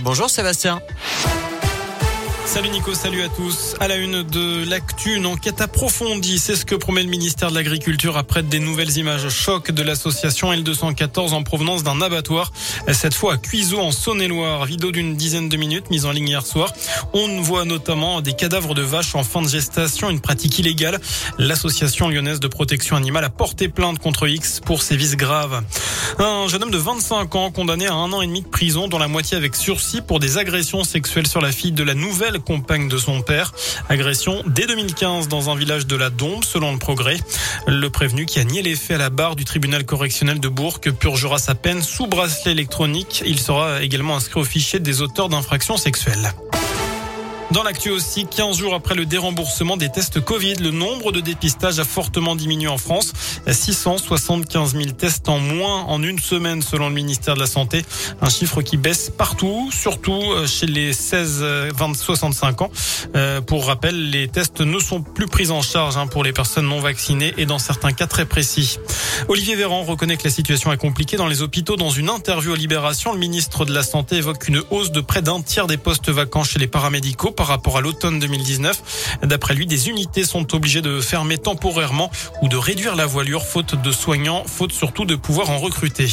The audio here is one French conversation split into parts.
Bonjour Sébastien. Salut Nico, salut à tous. À la une de l'actu, une enquête approfondie, c'est ce que promet le ministère de l'Agriculture après des nouvelles images choc de l'association L214 en provenance d'un abattoir, cette fois à Cuiseau en Saône-et-Loire. Vidéo d'une dizaine de minutes mise en ligne hier soir. On voit notamment des cadavres de vaches en fin de gestation, une pratique illégale. L'association lyonnaise de protection animale a porté plainte contre X pour ses vices graves. Un jeune homme de 25 ans condamné à un an et demi de prison, dont la moitié avec sursis pour des agressions sexuelles sur la fille de la nouvelle compagne de son père. Agression dès 2015 dans un village de la Dombe, selon le progrès. Le prévenu qui a nié les faits à la barre du tribunal correctionnel de Bourg purgera sa peine sous bracelet électronique. Il sera également inscrit au fichier des auteurs d'infractions sexuelles. Dans l'actu aussi, 15 jours après le déremboursement des tests Covid, le nombre de dépistages a fortement diminué en France. 675 000 tests en moins en une semaine selon le ministère de la Santé. Un chiffre qui baisse partout, surtout euh, chez les 16, 20, 65 ans. Euh, pour rappel, les tests ne sont plus pris en charge hein, pour les personnes non vaccinées et dans certains cas très précis. Olivier Véran reconnaît que la situation est compliquée dans les hôpitaux. Dans une interview à Libération, le ministre de la Santé évoque une hausse de près d'un tiers des postes vacants chez les paramédicaux par rapport à l'automne 2019. D'après lui, des unités sont obligées de fermer temporairement ou de réduire la voilure faute de soignants, faute surtout de pouvoir en recruter.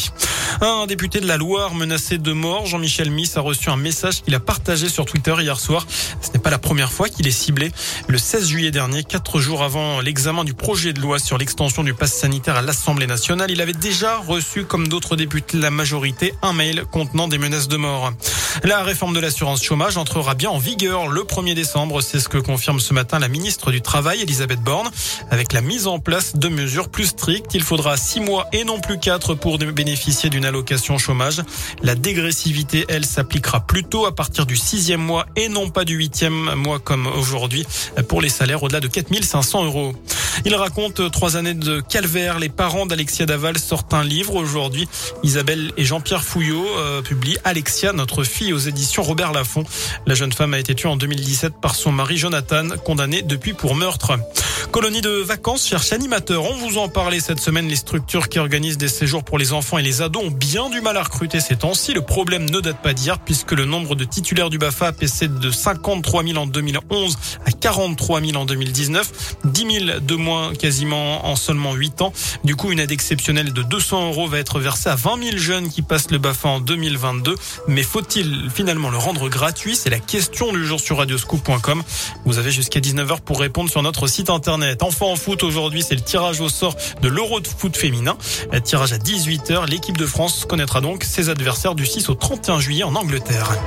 Un député de la Loire menacé de mort, Jean-Michel Miss, a reçu un message qu'il a partagé sur Twitter hier soir. Pas la première fois qu'il est ciblé. Le 16 juillet dernier, quatre jours avant l'examen du projet de loi sur l'extension du pass sanitaire à l'Assemblée nationale, il avait déjà reçu, comme d'autres députés de la majorité, un mail contenant des menaces de mort. La réforme de l'assurance chômage entrera bien en vigueur le 1er décembre. C'est ce que confirme ce matin la ministre du Travail, Elisabeth Borne. Avec la mise en place de mesures plus strictes, il faudra six mois et non plus quatre pour bénéficier d'une allocation chômage. La dégressivité, elle, s'appliquera plutôt à partir du sixième mois et non pas du huitième mois comme aujourd'hui pour les salaires au-delà de 4500 euros. Il raconte trois années de calvaire. Les parents d'Alexia Daval sortent un livre aujourd'hui. Isabelle et Jean-Pierre Fouillot euh, publient Alexia, notre fille, aux éditions Robert Laffont. La jeune femme a été tuée en 2017 par son mari Jonathan, condamné depuis pour meurtre. Colonie de vacances cherche animateur. On vous en parlait cette semaine. Les structures qui organisent des séjours pour les enfants et les ados ont bien du mal à recruter ces temps-ci. Le problème ne date pas d'hier puisque le nombre de titulaires du BAFA a baissé de 53 000 en 2011 à 43 000 en 2019. 10 000 de moins quasiment en seulement 8 ans. Du coup, une aide exceptionnelle de 200 euros va être versée à 20 000 jeunes qui passent le BAFA en 2022. Mais faut-il finalement le rendre gratuit? C'est la question du jour sur radioscoop.com. Vous avez jusqu'à 19h pour répondre sur notre site internet. Enfant en foot aujourd'hui, c'est le tirage au sort de l'Euro de foot féminin. Tirage à 18h. L'équipe de France connaîtra donc ses adversaires du 6 au 31 juillet en Angleterre.